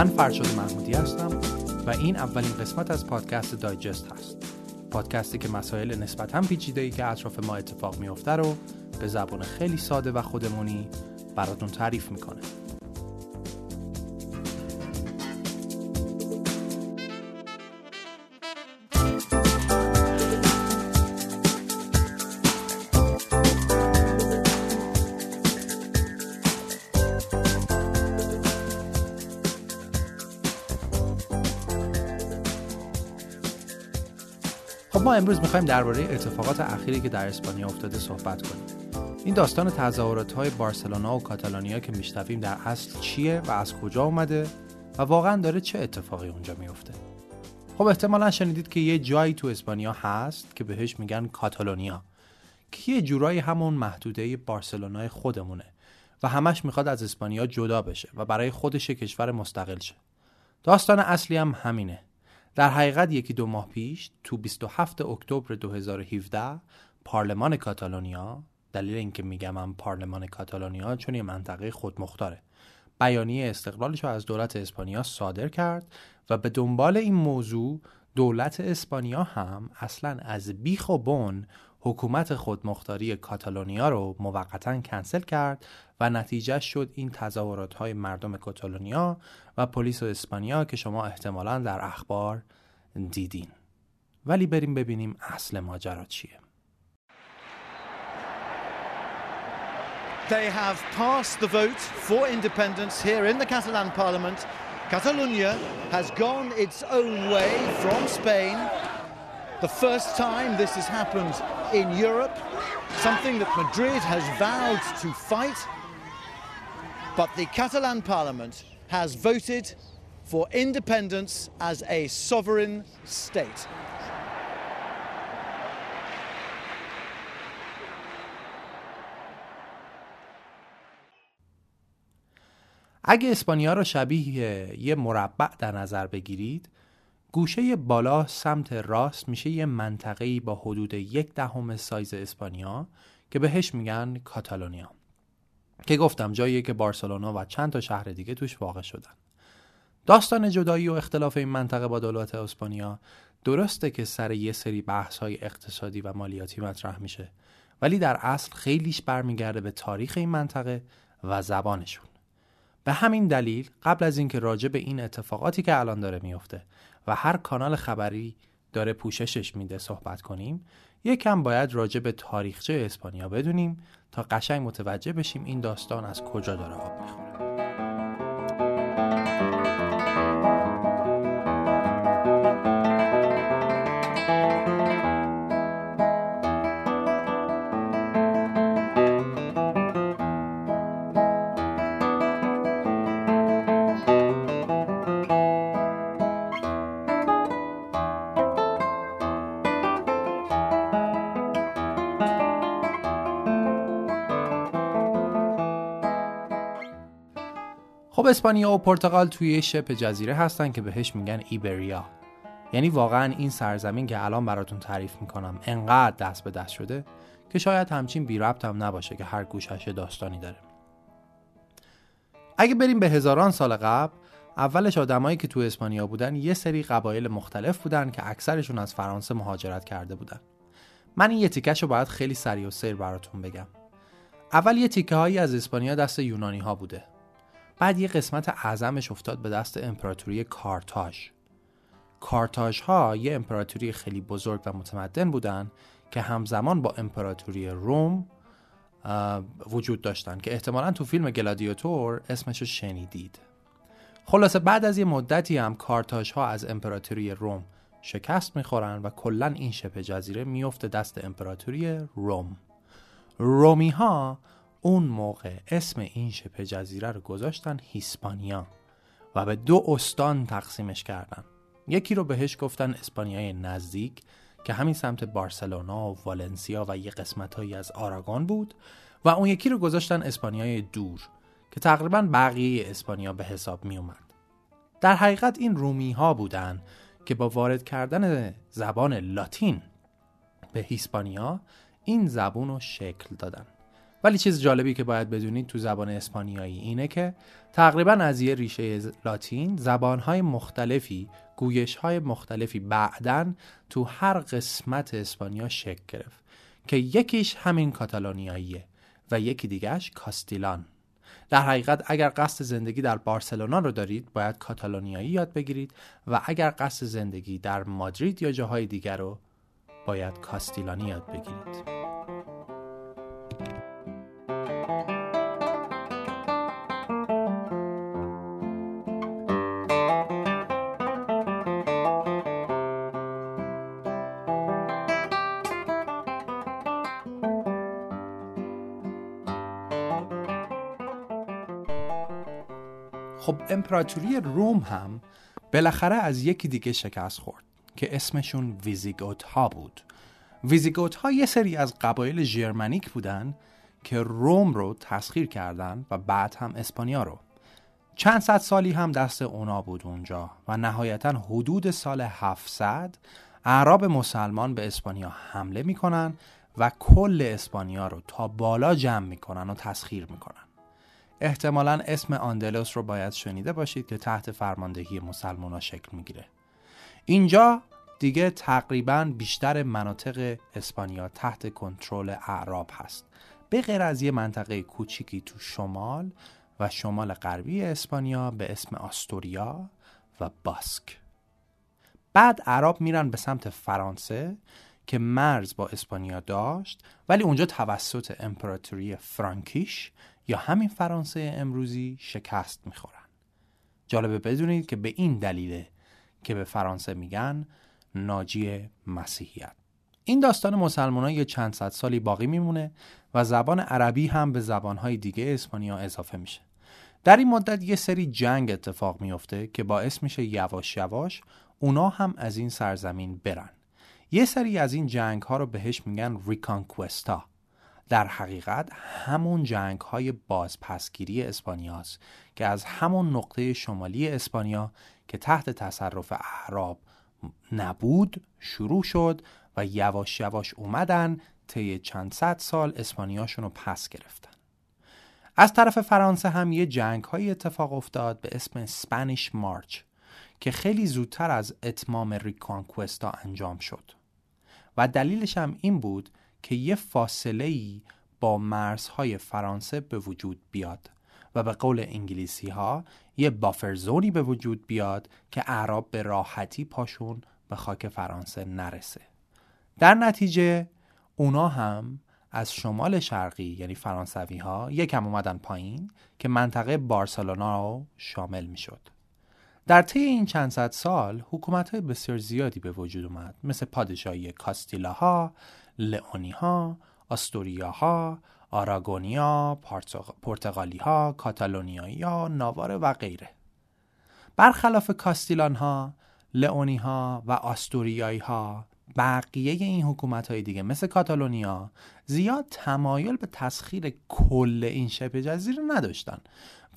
من فرشاد محمودی هستم و این اولین قسمت از پادکست دایجست هست. پادکستی که مسائل نسبتا پیچیده ای که اطراف ما اتفاق میفته رو به زبان خیلی ساده و خودمونی براتون تعریف می‌کنه. امروز می‌خوایم درباره اتفاقات اخیری که در اسپانیا افتاده صحبت کنیم. این داستان تظاهرات های بارسلونا و کاتالانیا که میشنویم در اصل چیه و از کجا اومده و واقعا داره چه اتفاقی اونجا میفته خب احتمالا شنیدید که یه جایی تو اسپانیا هست که بهش میگن کاتالونیا که یه جورایی همون محدوده بارسلونای خودمونه و همش می‌خواد از اسپانیا جدا بشه و برای خودش کشور مستقل شه. داستان اصلی هم همینه. در حقیقت یکی دو ماه پیش تو 27 اکتبر 2017 پارلمان کاتالونیا دلیل اینکه میگم من پارلمان کاتالونیا چون یه منطقه خودمختاره. بیانیه استقلالش رو از دولت اسپانیا صادر کرد و به دنبال این موضوع دولت اسپانیا هم اصلا از بیخ و بن حکومت خودمختاری کاتالونیا رو موقتا کنسل کرد و نتیجه شد این تظاهرات های مردم کاتالونیا و پلیس و اسپانیا که شما احتمالا در اخبار دیدین ولی بریم ببینیم اصل ماجرا چیه They have passed the vote for independence here in the Catalan parliament. Catalonia has gone its own way from Spain. The first time this has happened in Europe, something that Madrid has vowed to fight. But the Catalan parliament has voted for independence as a sovereign state. اگه اسپانیا رو شبیه یه مربع در نظر بگیرید گوشه بالا سمت راست میشه یه منطقه‌ای با حدود یک دهم سایز اسپانیا که بهش میگن کاتالونیا که گفتم جاییه که بارسلونا و چند تا شهر دیگه توش واقع شدن. داستان جدایی و اختلاف این منطقه با دولت اسپانیا درسته که سر یه سری بحث های اقتصادی و مالیاتی مطرح میشه ولی در اصل خیلیش برمیگرده به تاریخ این منطقه و زبانشون. به همین دلیل قبل از اینکه راجع به این اتفاقاتی که الان داره میفته و هر کانال خبری داره پوششش میده صحبت کنیم یکم باید راجع به تاریخچه اسپانیا بدونیم تا قشنگ متوجه بشیم این داستان از کجا داره آب می‌خوره. اسپانیا و پرتغال توی شبه جزیره هستن که بهش میگن ایبریا. یعنی واقعا این سرزمین که الان براتون تعریف می‌کنم انقدر دست به دست شده که شاید همچین بی ربط هم نباشه که هر گوشش داستانی داره. اگه بریم به هزاران سال قبل اولش آدمایی که تو اسپانیا بودن یه سری قبایل مختلف بودن که اکثرشون از فرانسه مهاجرت کرده بودن. من این یه تیکش رو باید خیلی سریع و سیر براتون بگم. اول یه تیکه هایی از اسپانیا دست یونانی ها بوده. بعد یه قسمت اعظمش افتاد به دست امپراتوری کارتاژ. کارتاژ ها یه امپراتوری خیلی بزرگ و متمدن بودن که همزمان با امپراتوری روم وجود داشتن که احتمالا تو فیلم گلادیاتور اسمشو شنیدید. خلاصه بعد از یه مدتی هم کارتاژ ها از امپراتوری روم شکست می‌خورن و کلا این شبه جزیره میفته دست امپراتوری روم. رومی ها اون موقع اسم این شبه جزیره رو گذاشتن هیسپانیا و به دو استان تقسیمش کردن یکی رو بهش گفتن اسپانیای نزدیک که همین سمت بارسلونا و والنسیا و یه قسمتهایی از آراگون بود و اون یکی رو گذاشتن اسپانیای دور که تقریبا بقیه اسپانیا به حساب می اومد. در حقیقت این رومی ها بودن که با وارد کردن زبان لاتین به هیسپانیا این زبون رو شکل دادن ولی چیز جالبی که باید بدونید تو زبان اسپانیایی اینه که تقریبا از یه ریشه لاتین زبانهای مختلفی گویشهای مختلفی بعدن تو هر قسمت اسپانیا شکل گرفت که یکیش همین کاتالونیاییه و یکی دیگهش کاستیلان. در حقیقت اگر قصد زندگی در بارسلونا رو دارید باید کاتالونیایی یاد بگیرید و اگر قصد زندگی در مادرید یا جاهای دیگر رو باید کاستیلانی یاد بگیرید. امپراتوری روم هم بالاخره از یکی دیگه شکست خورد که اسمشون ویزیگوت ها بود. ویزیگوت ها یه سری از قبایل ژرمنیک بودن که روم رو تسخیر کردن و بعد هم اسپانیا رو. چند صد سالی هم دست اونا بود اونجا و نهایتا حدود سال 700 اعراب مسلمان به اسپانیا حمله می‌کنن و کل اسپانیا رو تا بالا جمع می‌کنن و تسخیر می‌کنن. احتمالا اسم آندلوس رو باید شنیده باشید که تحت فرماندهی مسلمان شکل می‌گیره. اینجا دیگه تقریبا بیشتر مناطق اسپانیا تحت کنترل اعراب هست. به غیر از یه منطقه کوچیکی تو شمال و شمال غربی اسپانیا به اسم آستوریا و باسک. بعد عرب میرن به سمت فرانسه که مرز با اسپانیا داشت ولی اونجا توسط امپراتوری فرانکیش یا همین فرانسه امروزی شکست می‌خورن. جالبه بدونید که به این دلیله که به فرانسه میگن ناجی مسیحیت. این داستان مسلمان یه چند صد سالی باقی میمونه و زبان عربی هم به زبانهای دیگه اسپانیا اضافه میشه. در این مدت یه سری جنگ اتفاق میفته که باعث میشه یواش یواش اونا هم از این سرزمین برن. یه سری از این جنگ ها رو بهش میگن ریکانکوستا. در حقیقت همون جنگ های بازپسگیری اسپانیاست که از همون نقطه شمالی اسپانیا که تحت تصرف اعراب نبود شروع شد و یواش یواش اومدن طی چند صد سال اسپانیاشون رو پس گرفتن. از طرف فرانسه هم یه جنگ های اتفاق افتاد به اسم سپانیش مارچ که خیلی زودتر از اتمام ریکانکوستا انجام شد. و دلیلش هم این بود که یه فاصله ای با مرزهای فرانسه به وجود بیاد و به قول انگلیسی ها یه بافر زونی به وجود بیاد که اعراب به راحتی پاشون به خاک فرانسه نرسه در نتیجه اونا هم از شمال شرقی یعنی فرانسوی ها یکم اومدن پایین که منطقه بارسلونا رو شامل می شد. در طی این چند صد سال حکومت های بسیار زیادی به وجود اومد مثل پادشاهی کاستیلاها، لئونیها، آستوریاها، آراگونیا، پرتغالیها، کاتالونیایا، ناواره و غیره. برخلاف کاستیلان ها، لئونی ها و آستوریایی ها بقیه این حکومت های دیگه مثل کاتالونیا زیاد تمایل به تسخیر کل این شبه جزیره نداشتن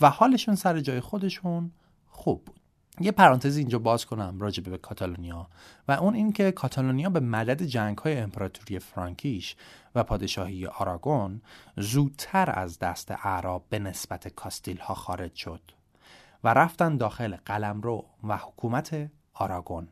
و حالشون سر جای خودشون خوب بود یه پرانتز اینجا باز کنم راجع به کاتالونیا و اون اینکه کاتالونیا به مدد جنگ های امپراتوری فرانکیش و پادشاهی آراگون زودتر از دست اعراب به نسبت کاستیل ها خارج شد و رفتن داخل قلمرو و حکومت آراگون.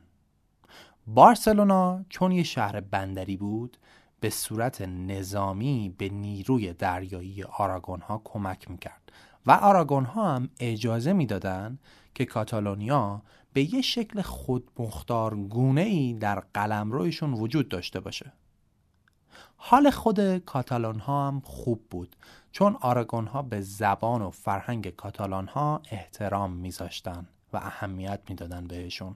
بارسلونا چون یه شهر بندری بود به صورت نظامی به نیروی دریایی آراگون ها کمک می‌کرد و آراگون ها هم اجازه می‌دادند که کاتالونیا به یه شکل خودمختار گونه ای در قلمرویشون وجود داشته باشه. حال خود کاتالان ها هم خوب بود چون آراگون ها به زبان و فرهنگ کاتالان ها احترام میذاشتن و اهمیت می‌دادن بهشون.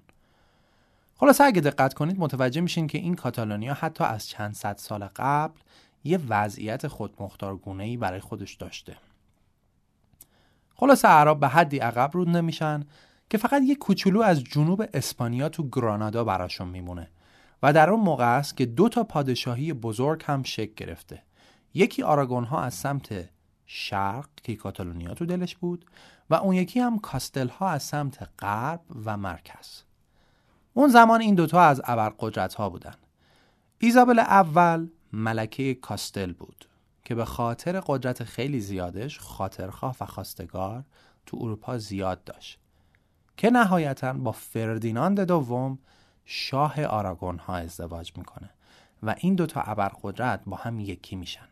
خلاصه اگه دقت کنید متوجه میشین که این کاتالونیا حتی از چند صد سال قبل یه وضعیت خودمختارگونه ای برای خودش داشته. خلاصه عرب به حدی عقب رود نمیشن که فقط یه کوچولو از جنوب اسپانیا تو گرانادا براشون میمونه و در اون موقع است که دو تا پادشاهی بزرگ هم شکل گرفته. یکی آراگون ها از سمت شرق که کاتالونیا تو دلش بود و اون یکی هم کاستل ها از سمت غرب و مرکز. اون زمان این دوتا از ابرقدرت ها بودن. ایزابل اول ملکه کاستل بود. که به خاطر قدرت خیلی زیادش خاطرخواه و خواستگار تو اروپا زیاد داشت. که نهایتا با فردیناند دوم شاه آراگون ها ازدواج می‌کنه و این دوتا ابرقدرت با هم یکی میشن.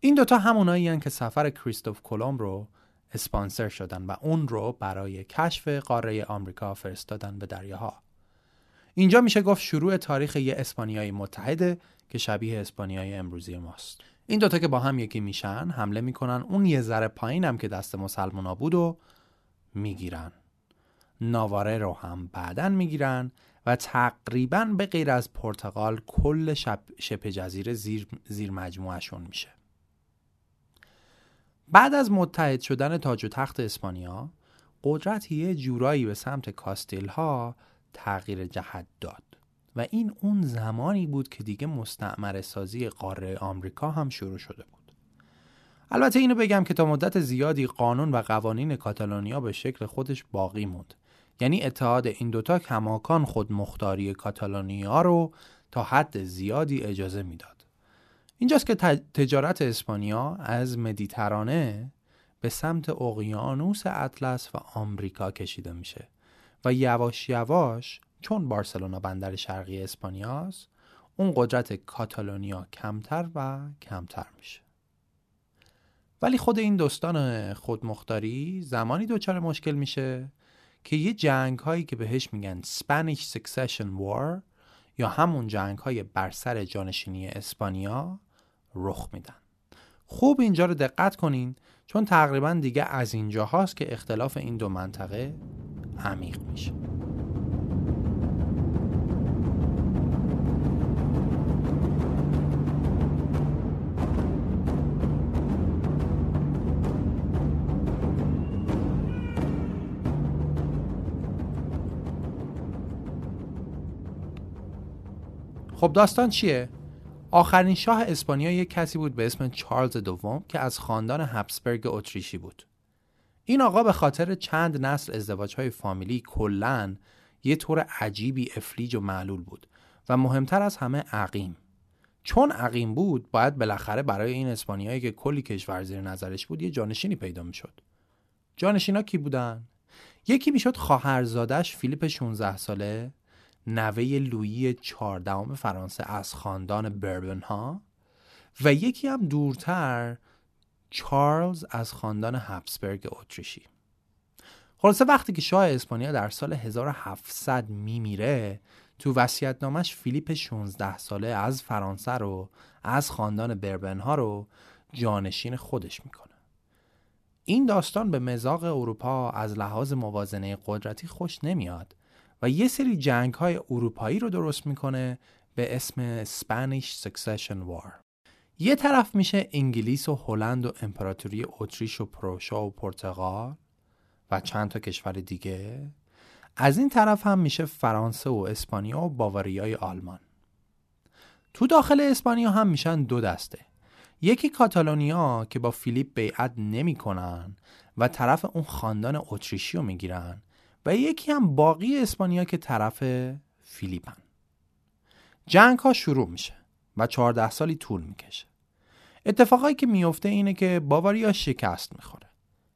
این دوتا همونایی که سفر کریستوف کلم رو اسپانسر شدن و اون رو برای کشف قاره آمریکا فرستادن به دریاها. اینجا میشه گفت شروع تاریخ یه اسپانیایی متحده که شبیه اسپانیای امروزی ماست. این دوتا که با هم یکی میشن حمله می‌کنن اون یه ذره هم که دست مسلمونا بود و می‌گیرن. ناواره رو هم بعدا می‌گیرن و تقریبا به غیر از پرتغال کل شب شبه جزیره زیر, زیر مجموعشون میشه. بعد از متحد شدن تاج و تخت اسپانیا قدرت یه جورایی به سمت کاستیل ها تغییر جهت داد. و این اون زمانی بود که دیگه مستعمر سازی قاره آمریکا هم شروع شده بود. البته اینو بگم که تا مدت زیادی قانون و قوانین کاتالونیا به شکل خودش باقی موند. یعنی اتحاد این دوتا کماکان خود مختاری کاتالونیا رو تا حد زیادی اجازه می‌داد. اینجاست که تجارت اسپانیا از مدیترانه به سمت اقیانوس اطلس و آمریکا کشیده میشه. و یواش یواش چون بارسلونا بندر شرقی اسپانیاست اون قدرت کاتالونیا کمتر و کمتر میشه. ولی خود این دوستان خودمختاری زمانی دچار مشکل میشه که یه جنگ هایی که بهش میگن Spanish Succession War یا همون جنگ های بر سر جانشینی اسپانیا رخ میدن. خوب اینجا رو دقت کنین چون تقریبا دیگه از اینجا هاست که اختلاف این دو منطقه عمیق میشه خب داستان چیه؟ آخرین شاه اسپانیا یک کسی بود به اسم چارلز دوم که از خاندان هبسبرگ اتریشی بود. این آقا به خاطر چند نسل ازدواج های فامیلی کلا یه طور عجیبی افلیج و معلول بود و مهمتر از همه عقیم. چون عقیم بود باید بالاخره برای این اسپانیایی که کلی کشور زیر نظرش بود یه جانشینی پیدا می‌شد. جانشینا کی بودن؟ یکی می‌شد خواهرزادش فیلیپ 16 ساله نوه لویی چهاردهم فرانسه از خاندان بربن ها و یکی هم دورتر چارلز از خاندان هبسبرگ اتریشی. خلاصه وقتی که شاه اسپانیا در سال 1700 میمیره تو نامش فیلیپ 16 ساله از فرانسه رو از خاندان بربن ها رو جانشین خودش می‌کنه. این داستان به مزاق اروپا از لحاظ موازنه قدرتی خوش نمیاد و یه سری جنگ های اروپایی رو درست می‌کنه به اسم Spanish Succession War. یه طرف میشه انگلیس و هلند و امپراتوری اتریش و پروشا و پرتغال و چند تا کشور دیگه. از این طرف هم میشه فرانسه و اسپانیا و باواریای آلمان. تو داخل اسپانیا هم میشن دو دسته. یکی کاتالونیا که با فیلیپ بیعت نمی‌کنن و طرف اون خاندان اتریشی رو می‌گیرن و یکی هم باقی اسپانیا که طرف فیلیپن. جنگ ها شروع میشه. و 14 سالی طول می‌کشه. اتفاقایی که میفته اینه که باواریا شکست می‌خوره.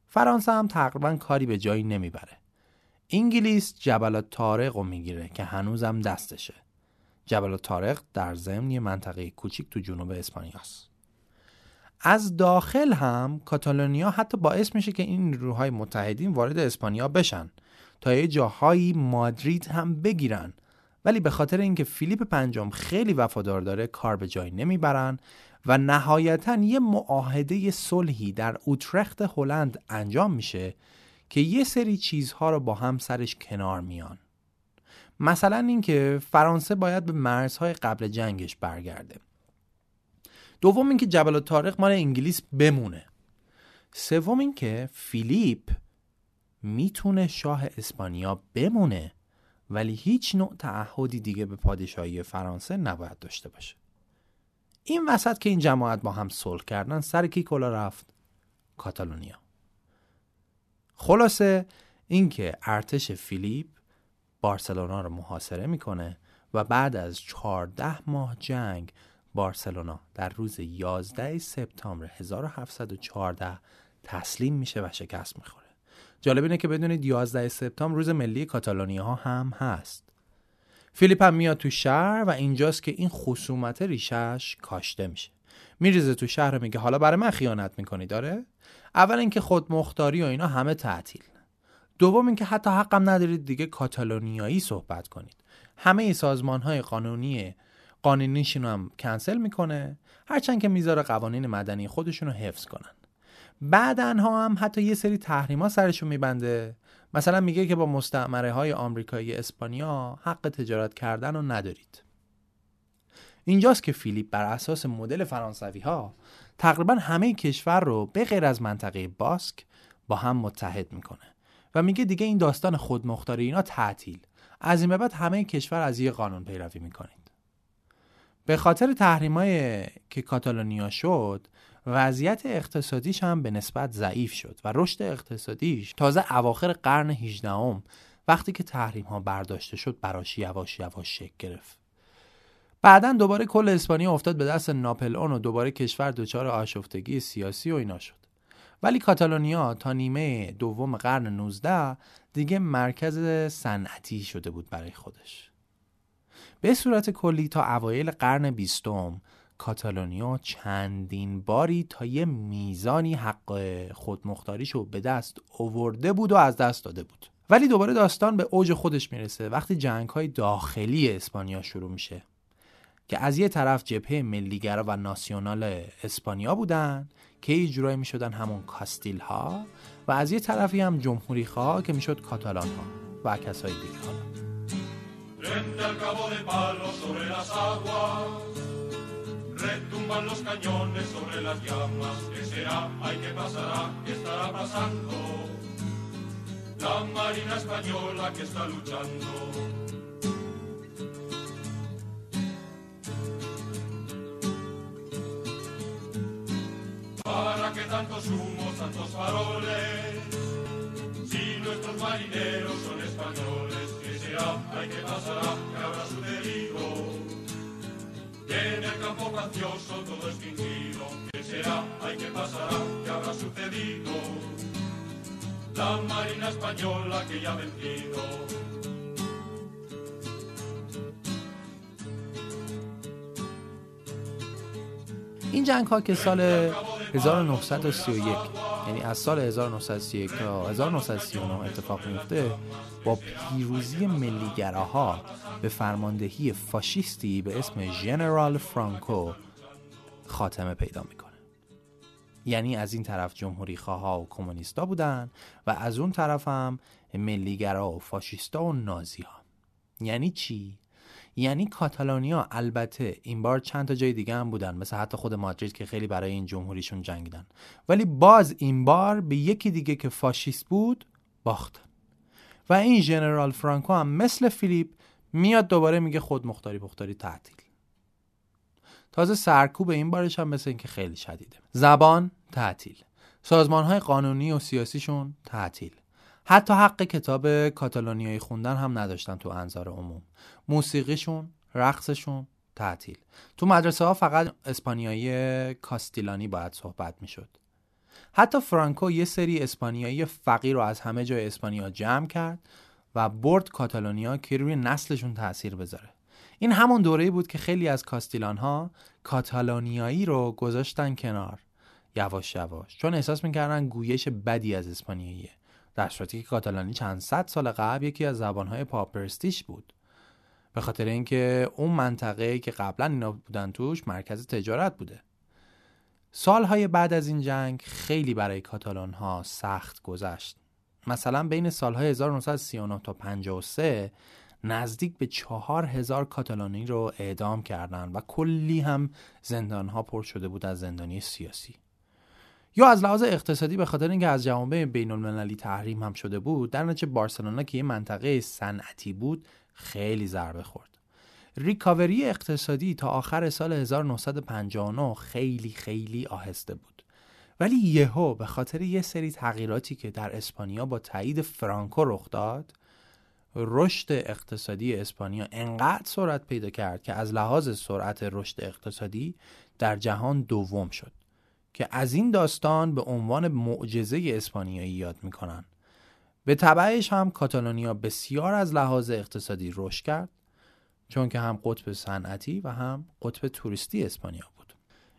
فرانسه هم تقریبا کاری به جایی نمی‌بره. انگلیس جبل تارق رو می‌گیره که هنوزم دستشه. جبل تارق در ضمن یه منطقه کوچیک تو جنوب اسپانیاست. از داخل هم کاتالونیا حتی باعث میشه که این نیروهای متحدین وارد اسپانیا بشن تا یه جاهایی مادرید هم بگیرن ولی به خاطر اینکه فیلیپ پنجم خیلی وفادار داره کار به جای نمی‌برن و نهایتا یه معاهده صلحی در اوترخت هلند انجام میشه که یه سری چیزها رو با هم سرش کنار میان. مثلا اینکه فرانسه باید به مرزهای قبل جنگش برگرده. دوم اینکه جبل تارق مال انگلیس بمونه. سوم اینکه فیلیپ می‌تونه شاه اسپانیا بمونه. ولی هیچ نوع تعهدی دیگه به پادشاهی فرانسه نباید داشته باشه. این وسط که این جماعت با هم صلح کردن سر کی کلا رفت؟ کاتالونیا. خلاصه اینکه ارتش فیلیپ بارسلونا رو محاصره می‌کنه و بعد از 14 ماه جنگ بارسلونا در روز 11 سپتامبر 1714 تسلیم میشه و شکست می‌خوره. جالب اینه که بدونید 11 سپتامبر روز ملی کاتالونیا ها هم هست. فیلیپ هم میاد تو شهر و اینجاست که این خصومت ریشش کاشته میشه. میریزه تو شهر میگه حالا برای من خیانت می‌کنی داره؟ اول اینکه خود مختاری و اینا همه تعطیل. دوم اینکه حتی حقم ندارید دیگه کاتالونیایی صحبت کنید. همه ای سازمان های قانونی قانونیشون هم کنسل می‌کنه. هرچند که می‌ذاره قوانین مدنی خودشون رو حفظ کنن. بعدنها هم حتی یه سری تحریما سرشون میبنده. مثلا میگه که با مستعمره های آمریکایی اسپانیا حق تجارت کردن رو ندارید. اینجاست که فیلیپ بر اساس مدل فرانسوی ها تقریبا همه کشور رو به غیر از منطقه باسک با هم متحد می‌کنه و میگه دیگه این داستان خودمختاری اینا تعطیل. از این به بعد همه کشور از یه قانون پیروی می‌کنید. به خاطر تحریمای که کاتالونیا شد وضعیت اقتصادیش هم به نسبت ضعیف شد و رشد اقتصادیش تازه اواخر قرن 18 هم وقتی که تحریم ها برداشته شد براش یواش یواش شکل گرفت. بعدا دوباره کل اسپانیا افتاد به دست ناپلئون و دوباره کشور دچار آشفتگی سیاسی و اینا شد. ولی کاتالونیا تا نیمه دوم قرن 19 دیگه مرکز صنعتی شده بود برای خودش. به صورت کلی تا اوایل قرن بیستم کاتالونیا چندین باری تا یه میزانی حق خودمختاریشو به دست اوورده بود و از دست داده بود. ولی دوباره داستان به اوج خودش می‌رسه. وقتی جنگ های داخلی اسپانیا شروع میشه که از یه طرف جبهه ملیگرا و ناسیونال اسپانیا بودن که یه جورایی می‌شدن همون کاستیل ها و از یه طرفی هم جمهوری خواه که می‌شد کاتالان ها و کسای دیگه. Retumban los cañones sobre las llamas. ¿Qué será? Ay, ¿qué pasará? ¿Qué estará pasando? La Marina Española que está luchando. ¿Para qué tantos humos, tantos faroles? Si nuestros marineros son españoles, ¿qué será? Ay, ¿qué pasará? ¿Qué habrá sucedido? Gracioso todo extinguido. ¿Qué será? Ay, ¿qué pasará? ¿Qué habrá sucedido? La marina española que ya ha vencido. این جنگ ها که سال 1931 یعنی از سال 1931 تا 1939 اتفاق میفته با پیروزی ملیگراها به فرماندهی فاشیستی به اسم ژنرال فرانکو خاتمه پیدا می‌کنه یعنی از این طرف جمهوری خواه و کمونیستا بودن و از اون طرف هم ملیگرا و فاشیستا و نازی ها یعنی چی؟ یعنی کاتالونیا البته این بار چند تا جای دیگه هم بودن مثل حتی خود مادرید که خیلی برای این جمهوریشون جنگیدن. ولی باز این بار به یکی دیگه که فاشیست بود باختن و این ژنرال فرانکو هم مثل فیلیپ میاد دوباره میگه خود مختاری بختاری تعطیل. تازه سرکوب این بارش هم مثل اینکه خیلی شدیده. زبان تعطیل. سازمان های قانونی و سیاسیشون تعطیل. حتی حق کتاب کاتالونیایی خوندن هم نداشتن تو انظار عموم. موسیقیشون رقصشون تعطیل. تو مدرسه ها فقط اسپانیایی کاستیلانی باید صحبت می‌شد. حتی فرانکو یه سری اسپانیایی فقیر رو از همه جای اسپانیا جمع کرد و برد کاتالونیا که روی نسلشون تاثیر بذاره. این همون دوره بود که خیلی از کاستیلان ها کاتالونیایی رو گذاشتن کنار. یواش یواش. چون احساس می‌کردن گویش بدی از اسپانیاییه. در صورتی که کاتالانی چند صد سال قبل یکی از زبانهای پاپرستیش بود. به خاطر اینکه اون منطقه که قبلا اینا بودن توش مرکز تجارت بوده. سالهای بعد از این جنگ خیلی برای کاتالان ها سخت گذشت. مثلا بین سالهای 1939 تا 53 نزدیک به چهار هزار کاتالانی رو اعدام کردن و کلی هم زندان ها پر شده بود از زندانی سیاسی. یا از لحاظ اقتصادی به خاطر اینکه از جوامع بین المللی تحریم هم شده بود در نتیجه بارسلونا که یه منطقه صنعتی بود خیلی ضربه خورد. ریکاوری اقتصادی تا آخر سال 1959 خیلی خیلی آهسته بود. ولی یهو به خاطر یه سری تغییراتی که در اسپانیا با تایید فرانکو رخ داد رشد اقتصادی اسپانیا انقدر سرعت پیدا کرد که از لحاظ سرعت رشد اقتصادی در جهان دوم شد. که از این داستان به عنوان معجزه اسپانیایی یاد می‌کنن. به تبعش هم کاتالونیا بسیار از لحاظ اقتصادی رشد کرد چون که هم قطب صنعتی و هم قطب توریستی اسپانیا بود.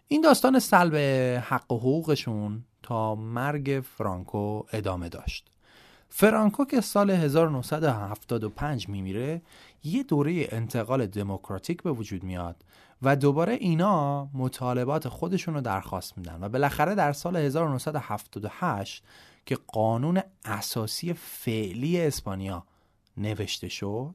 این داستان سلب حق و حقوقشون تا مرگ فرانکو ادامه داشت. فرانکو که سال 1975 میمیره یه دوره انتقال دموکراتیک به وجود میاد و دوباره اینا مطالبات خودشون رو درخواست میدن و بالاخره در سال 1978 که قانون اساسی فعلی اسپانیا نوشته شد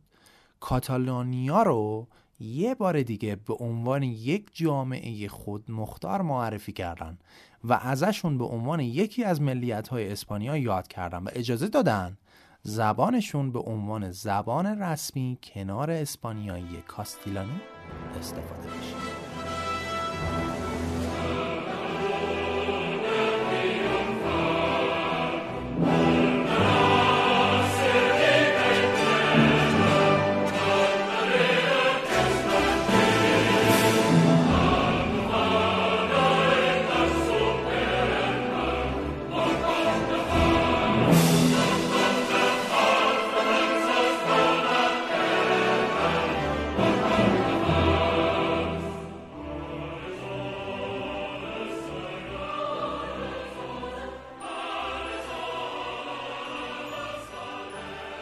کاتالونیا رو یه بار دیگه به عنوان یک جامعه خود مختار معرفی کردن و ازشون به عنوان یکی از ملیت های اسپانیا یاد کردن و اجازه دادن زبانشون به عنوان زبان رسمی کنار اسپانیایی کاستیلانی استفاده بشه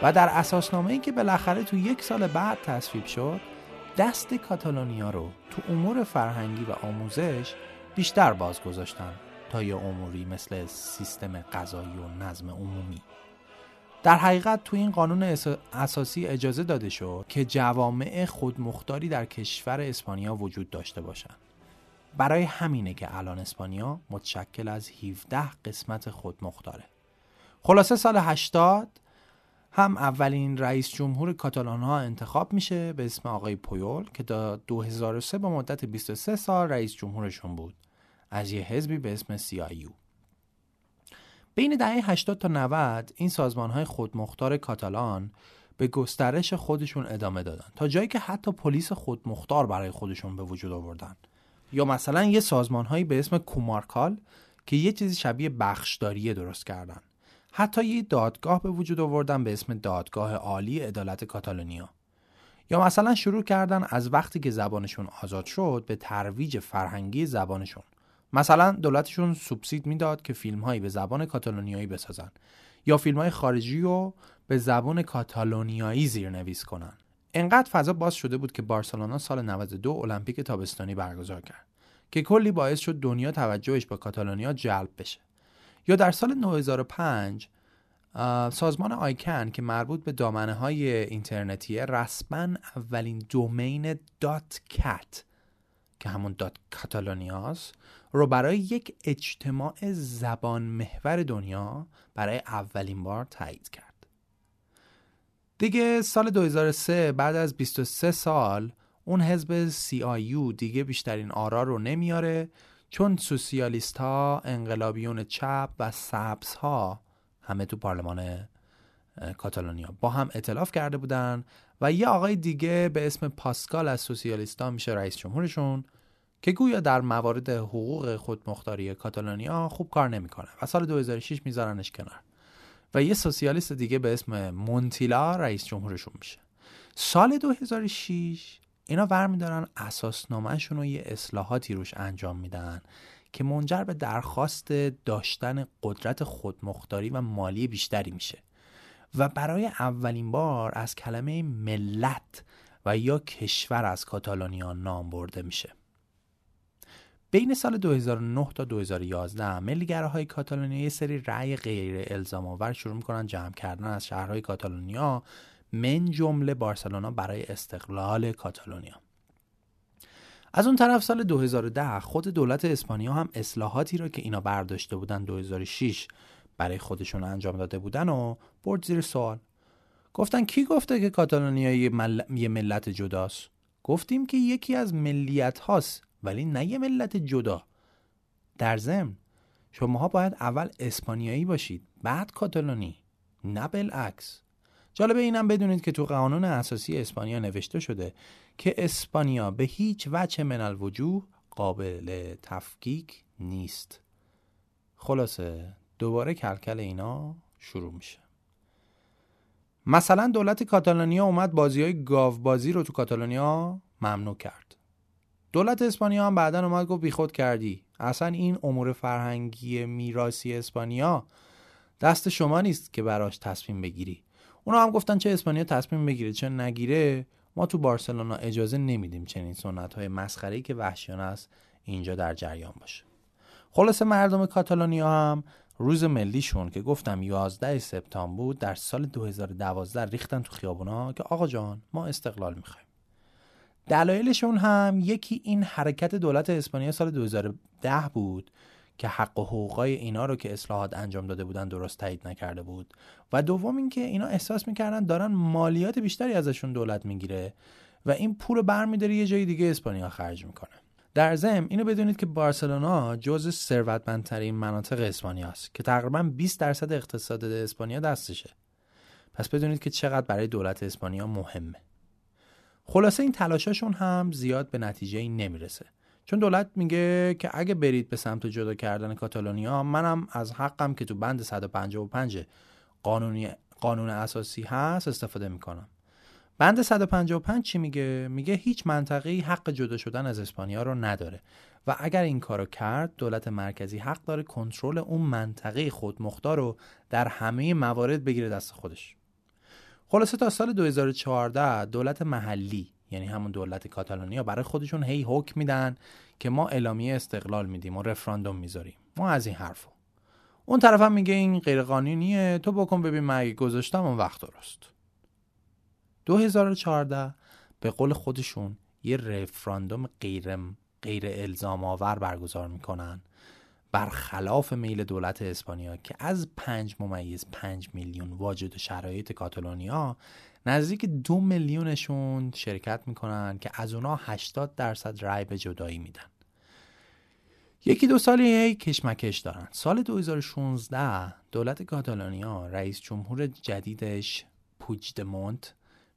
و در اساسنامه ای که بالاخره تو یک سال بعد تصویب شد دست کاتالونیا رو تو امور فرهنگی و آموزش بیشتر باز گذاشتن تا یه اموری مثل سیستم غذایی و نظم عمومی در حقیقت تو این قانون اساسی اجازه داده شد که جوامع خودمختاری در کشور اسپانیا وجود داشته باشند. برای همینه که الان اسپانیا متشکل از 17 قسمت خودمختاره. خلاصه سال 80 هم اولین رئیس جمهور کاتالان ها انتخاب میشه به اسم آقای پویول که تا 2003 به مدت 23 سال رئیس جمهورشون بود. از یه حزبی به اسم سیایو بین دهه 80 تا 90 این سازمان های خودمختار کاتالان به گسترش خودشون ادامه دادن. تا جایی که حتی پلیس خودمختار برای خودشون به وجود آوردن. یا مثلا یه سازمان هایی به اسم کومارکال که یه چیزی شبیه بخشداریه درست کردن. حتی یه دادگاه به وجود آوردن به اسم دادگاه عالی عدالت کاتالونیا. یا مثلا شروع کردن از وقتی که زبانشون آزاد شد به ترویج فرهنگی زبانشون. مثلا دولتشون سوبسید می‌داد که فیلم هایی به زبان کاتالونیایی بسازن یا فیلم های خارجی رو به زبان کاتالونیایی زیرنویس کنن. انقدر فضا باز شده بود که بارسلونا سال 92 المپیک تابستانی برگزار کرد که کلی باعث شد دنیا توجهش به کاتالونیا جلب بشه. یا در سال 2005 سازمان ICANN که مربوط به دامنه های اینترنتیه رسما اولین domain dot cat که همون dot کاتالونیاس رو برای یک اجتماع زبان محور دنیا برای اولین بار تایید کرد. دیگه سال 2003 بعد از 23 سال اون حزب CIU دیگه بیشترین آرا رو نمیاره. چون سوسیالیست ها انقلابیون چپ و سبز ها همه تو پارلمان کاتالونیا با هم اطلاف کرده بودن و یه آقای دیگه به اسم پاسکال از سوسیالیست ها میشه رئیس جمهورشون که گویا در موارد حقوق خودمختاری کاتالونیا خوب کار نمی‌کنه و سال 2006 میذارنش کنار و یه سوسیالیست دیگه به اسم مونتیلا رئیس جمهورشون میشه. سال 2006 اینا برمیدارن اساسنامهشون رو یه اصلاحاتی روش انجام میدن که منجر به درخواست داشتن قدرت خودمختاری و مالی بیشتری میشه. و برای اولین بار از کلمه ملت و یا کشور از کاتالونیا نام برده میشه. بین سال 2009 تا 2011 ملیگراهای کاتالونیا یه سری رأی غیر الزام آور شروع می‌کنن جمع کردن از شهرهای کاتالونیا من جمله بارسلونا برای استقلال کاتالونیا. از اون طرف سال 2010 خود دولت اسپانیا هم اصلاحاتی را که اینا برداشته بودن 2006 برای خودشون انجام داده بودن و برد زیر سوال. گفتن کی گفته که کاتالونیا یه, یه ملت جداست؟ گفتیم که یکی از ملیت هاست ولی نه یه ملت جدا. در ضمن شماها باید اول اسپانیایی باشید بعد کاتالونی نه بالعکس. جالبه اینم بدونید که تو قانون اساسی اسپانیا نوشته شده که اسپانیا به هیچ وجه من الوجوه قابل تفکیک نیست. خلاصه دوباره کلکل اینا شروع میشه. مثلا دولت کاتالونیا اومد بازی های گاو بازی رو تو کاتالونیا ممنوع کرد. دولت اسپانیا هم بعدا اومد گفت بیخود کردی. اصلا این امور فرهنگی میراسی اسپانیا دست شما نیست که براش تصمیم بگیری. اونا هم گفتن چه اسپانیا تصمیم بگیره چه نگیره ما تو بارسلونا اجازه نمیدیم چنین سنت های مسخره که وحشیانه است اینجا در جریان باشه. خلاصه مردم کاتالونیا هم روز ملیشون که گفتم 11 سپتامبر بود در سال 2012 ریختن تو خیابونا که آقا جان ما استقلال می‌خوایم. دلایلشون هم یکی این حرکت دولت اسپانیا سال 2010 بود که حق و حقوقای اینا رو که اصلاحات انجام داده بودن درست تایید نکرده بود. و دوم اینکه اینا احساس می‌کردن دارن مالیات بیشتری ازشون دولت می‌گیره و این پول برمیداره یه جای دیگه اسپانیا خرج می‌کنه. در ضمن اینو بدونید که بارسلونا جز ثروتمندترین مناطق اسپانیا است که تقریبا 20 درصد اقتصاد اسپانیا دستشه. پس بدونید که چقدر برای دولت اسپانیا مهمه. خلاصه این تلاشاشون هم زیاد به نتیجه نمی‌رسه. چون دولت میگه که اگه برید به سمت جدا کردن کاتالونیا منم از حقم که تو بند 155 قانونی قانون اساسی هست استفاده می‌کنم. بند 155 چی میگه؟ میگه هیچ منطقه‌ای حق جدا شدن از اسپانیا رو نداره و اگر این کارو کرد دولت مرکزی حق داره کنترل اون منطقه خودمختار رو در همه موارد بگیره دست خودش. خلاصه تا سال 2014 دولت محلی یعنی همون دولت کاتالونیا برای خودشون هی حکم میدن که ما اعلامیه استقلال میدیم و رفراندوم می‌ذاریم. ما از این حرفو. اون طرف هم میگه این غیر قانونیه تو بکن ببین من اگه گذاشتم اون وقت درست. 2014 به قول خودشون یه رفراندوم غیر غیر الزام آور برگزار می‌کنن برخلاف میل دولت اسپانیا که از پنج ممیز پنج میلیون واجد شرایط کاتالونیا نزدیک دو میلیونشون شرکت می‌کنن که از اونا 80 درصد رای به جدایی میدن. یکی دو سالی هی کشمکش دارن. سال 2016 دولت کاتالونیا رئیس جمهور جدیدش پوجدمونت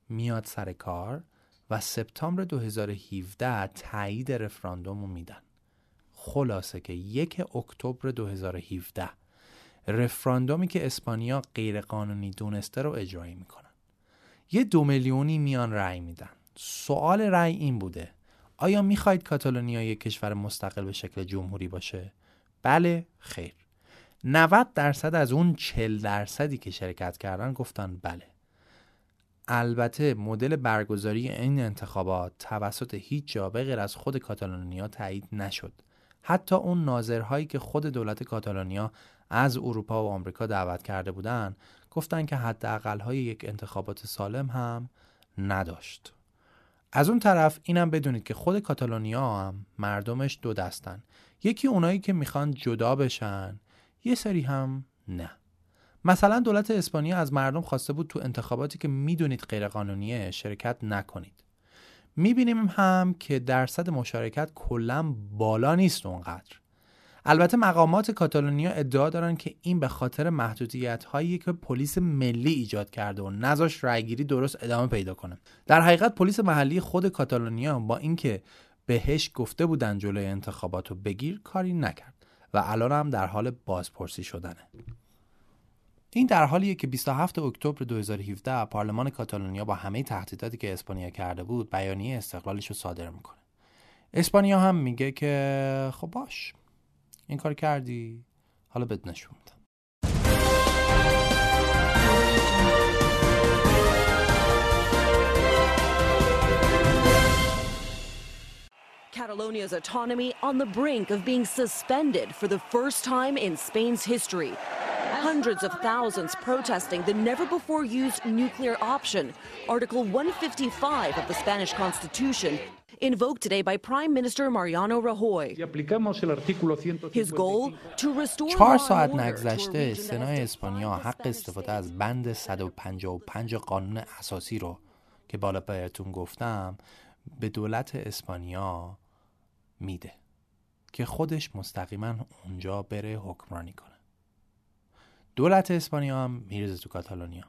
میاد سر کار و سپتامبر 2017 تایید رفراندوم رو میدن. خلاصه که یک اکتبر 2017 رفراندومی که اسپانیا غیرقانونی دونسته رو اجرایی می‌کنن یه دو میلیونی میان رأی میدن. سوال رأی این بوده. آیا می‌خواید کاتالونیا یک کشور مستقل به شکل جمهوری باشه؟ بله خیر. 90 درصد از اون 40 درصدی که شرکت کردن گفتن بله. البته مدل برگزاری این انتخابات توسط هیچ جا غیر از خود کاتالونیا تایید نشد. حتی اون ناظرهایی که خود دولت کاتالونیا از اروپا و آمریکا دعوت کرده بودند گفتند که حداقل های یک انتخابات سالم هم نداشت. از اون طرف اینم بدونید که خود کاتالونیا هم مردمش دو دستن. یکی اونایی که می‌خوان جدا بشن یه سری هم نه. مثلا دولت اسپانیا از مردم خواسته بود تو انتخاباتی که می‌دونید غیرقانونیه شرکت نکنید. می‌بینیم هم که درصد مشارکت کلا بالا نیست اونقدر. البته مقامات کاتالونیا ادعا دارن که این به خاطر محدودیت هایی که پلیس ملی ایجاد کرده و نذاش رأیگیری درست ادامه پیدا کنه. در حقیقت پلیس محلی خود کاتالونیا با اینکه بهش گفته بودن جلوی انتخابات رو بگیر کاری نکرد و الان هم در حال بازپرسی شدنه. این در حالیه که 27 اکتبر 2017 پارلمان کاتالونیا با همه تهدیداتی که اسپانیا کرده بود بیانیه استقلالش رو صادر می‌کنه. اسپانیا هم میگه که خب باش. این کار کردی حالا بد نشون Catalonia's autonomy on the brink of being suspended for the first time in Spain's history. Hundreds of thousands protesting the never before used nuclear option, Article 155 of the Spanish Constitution, invoked today by Prime Minister Mariano Rajoy. His goal to restore چهار ساعت نگذشته سنای اسپانیا حق استفاده از بند 155 قانون اساسی رو که بالا بهتون گفتم به دولت اسپانیا میده که خودش مستقیما اونجا بره حکمرانی کنه. دولت اسپانیا هم میرزه تو کاتالونیا.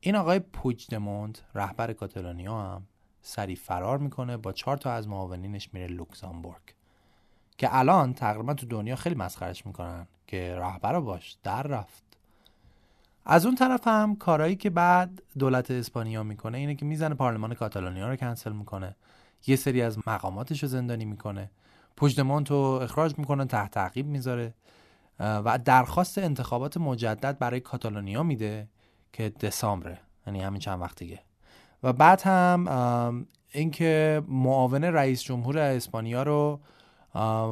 این آقای پوجدموند رهبر کاتالونیا هم سری فرار می‌کنه با چهار تا از معاونینش میره لوکزامبورگ. که الان تقریبا تو دنیا خیلی مسخرش می‌کنن که رهبر باش در رفت. از اون طرف هم کارهایی که بعد دولت اسپانیا می‌کنه اینه که می‌زنه پارلمان کاتالونیا رو کنسل می‌کنه. یه سری از مقاماتش رو زندانی می‌کنه. پوجدمونت رو اخراج می‌کنه تحت تعقیب می‌ذاره. و درخواست انتخابات مجدد برای کاتالونیا میده که دسامبره یعنی همین چند وقت دیگه. و بعد هم اینکه معاون رئیس جمهور اسپانیا رو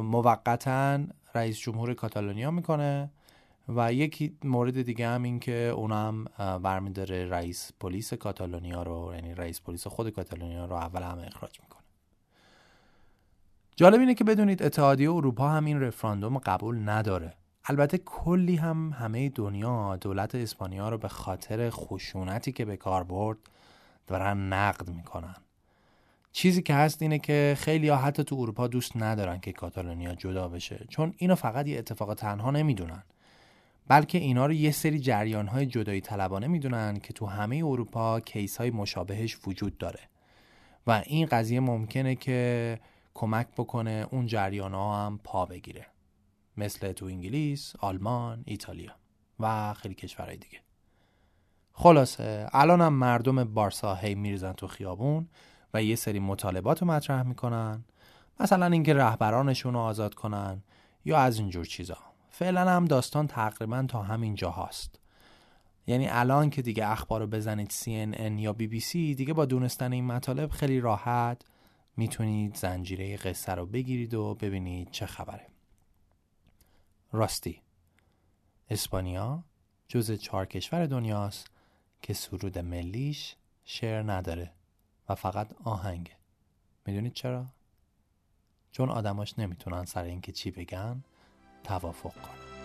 موقتا رئیس جمهور کاتالونیا می‌کنه و یکی مورد دیگه هم این که اونم برمیداره رئیس پلیس کاتالونیا رو یعنی رئیس پلیس خود کاتالونیا رو اول همه اخراج می‌کنه. جالب اینه که بدونید اتحادیه اروپا هم این رفراندوم قبول نداره. البته کلی هم همه دنیا دولت اسپانیا رو به خاطر خشونتی که به کار برد دارن نقد می‌کنن. چیزی که هست اینه که خیلی ها حتی تو اروپا دوست ندارن که کاتالونیا جدا بشه چون اینو فقط یه اتفاق تنها نمی‌دونن. بلکه اینا رو یه سری جریان های جدایی طلبانه می‌دونن که تو همه اروپا کیس های مشابهش وجود داره. و این قضیه ممکنه که کمک بکنه اون جریان ها هم پا بگیره. مثل تو انگلیس، آلمان، ایتالیا و خیلی کشورهای دیگه. خلاصه الان هم مردم بارسا هی میریزن تو خیابون و یه سری مطالبات رو مطرح می‌کنن. مثلا اینکه رهبرانشون رو آزاد کنن یا از اینجور چیزا. فعلا هم داستان تقریبا تا همین جا هاست یعنی الان که دیگه اخبار رو بزنید CNN یا BBC دیگه با دونستن این مطالب خیلی راحت می‌تونید زنجیره قصه رو بگیرید و ببینید چه خبره. راستی. اسپانیا جز چهار کشور دنیاست. که سرود ملیش شعر نداره و فقط آهنگه می‌دونید چرا؟ چون آدماش نمی‌تونن سر اینکه چی بگن توافق کنن